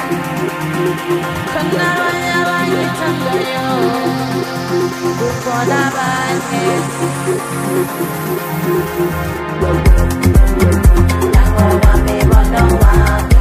abangifunayo khona abanye abangithandayo kukhona abanye nangowami bona wami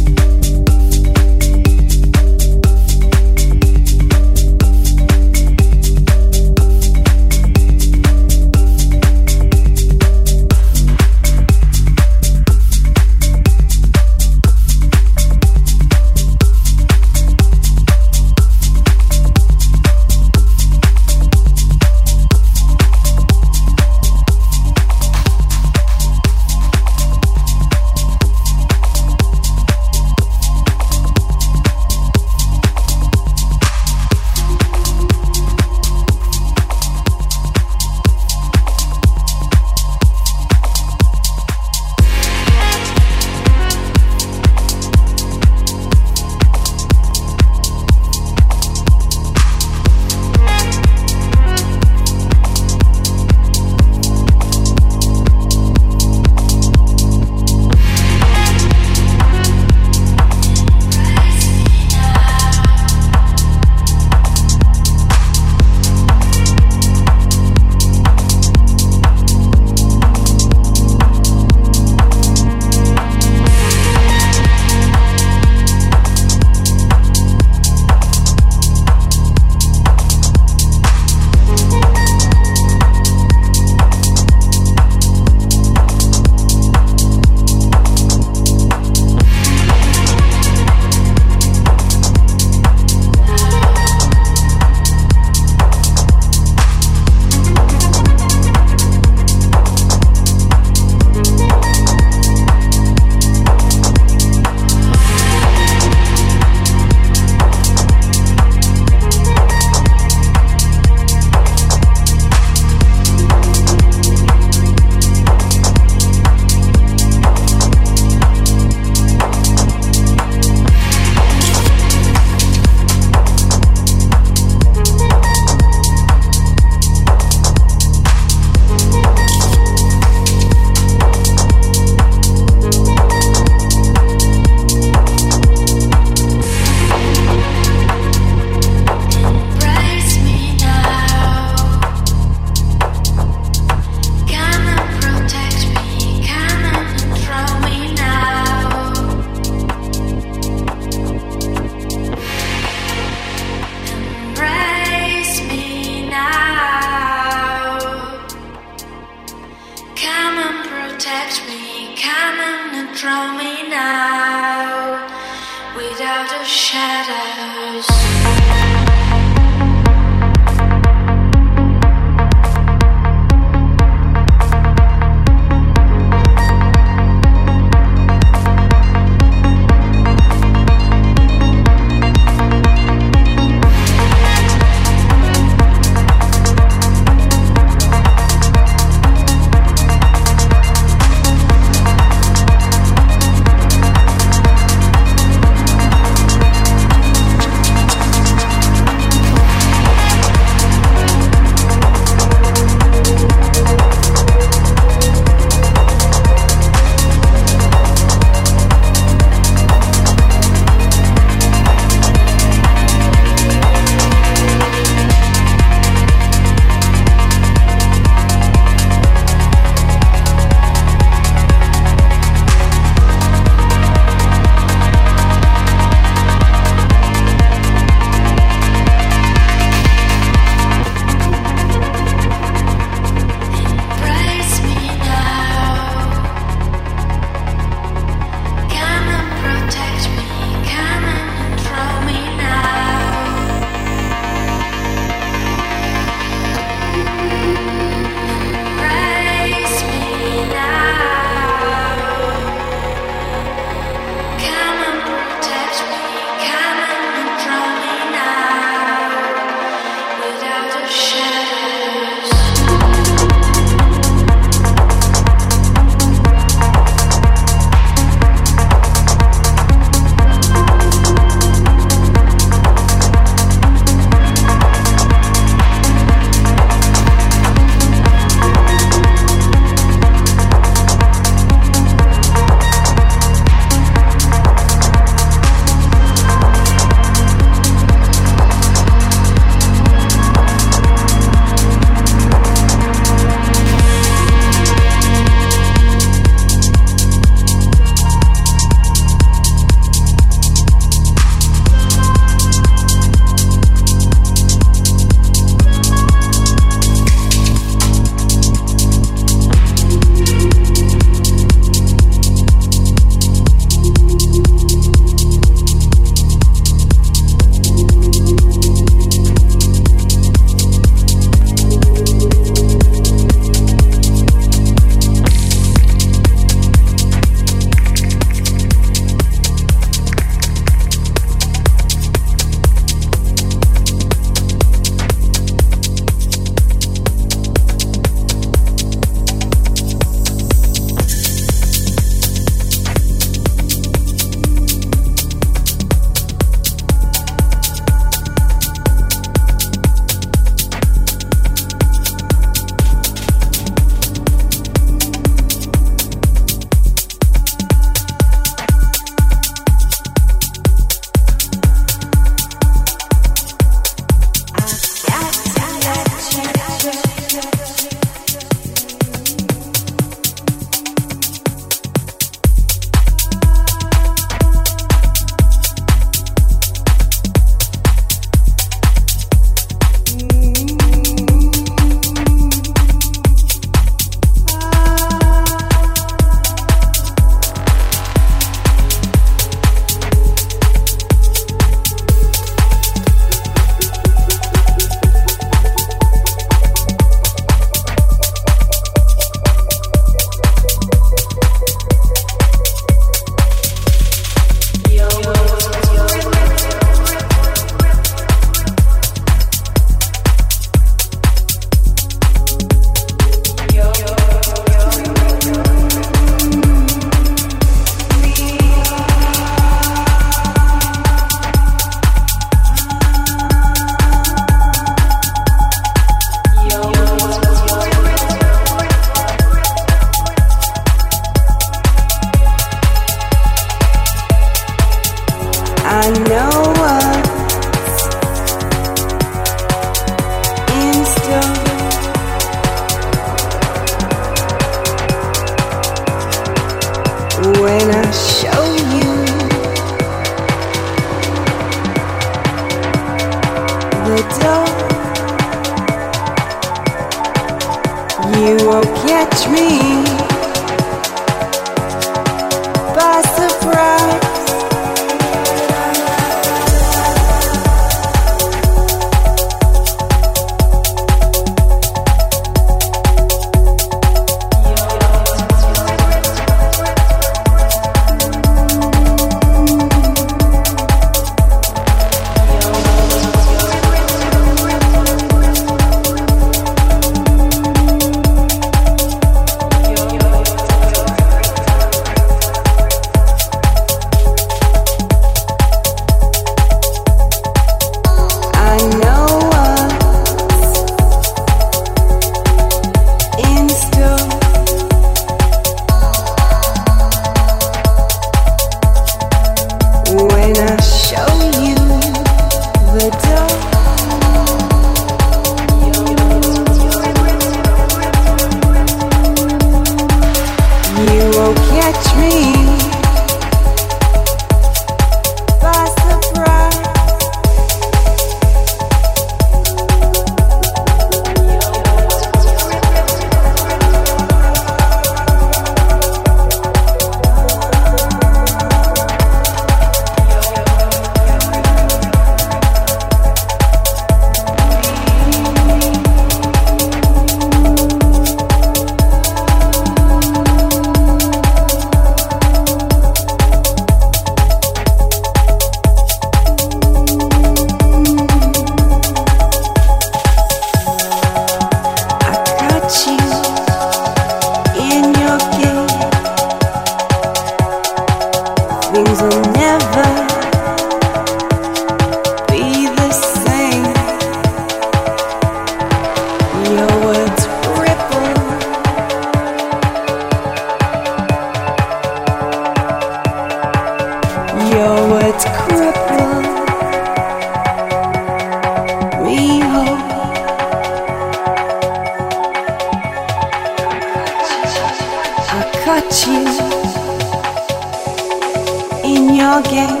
talking.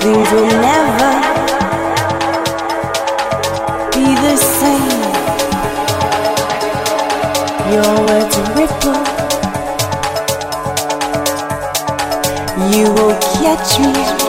Things will never be the same. Your words ripple. You will catch me.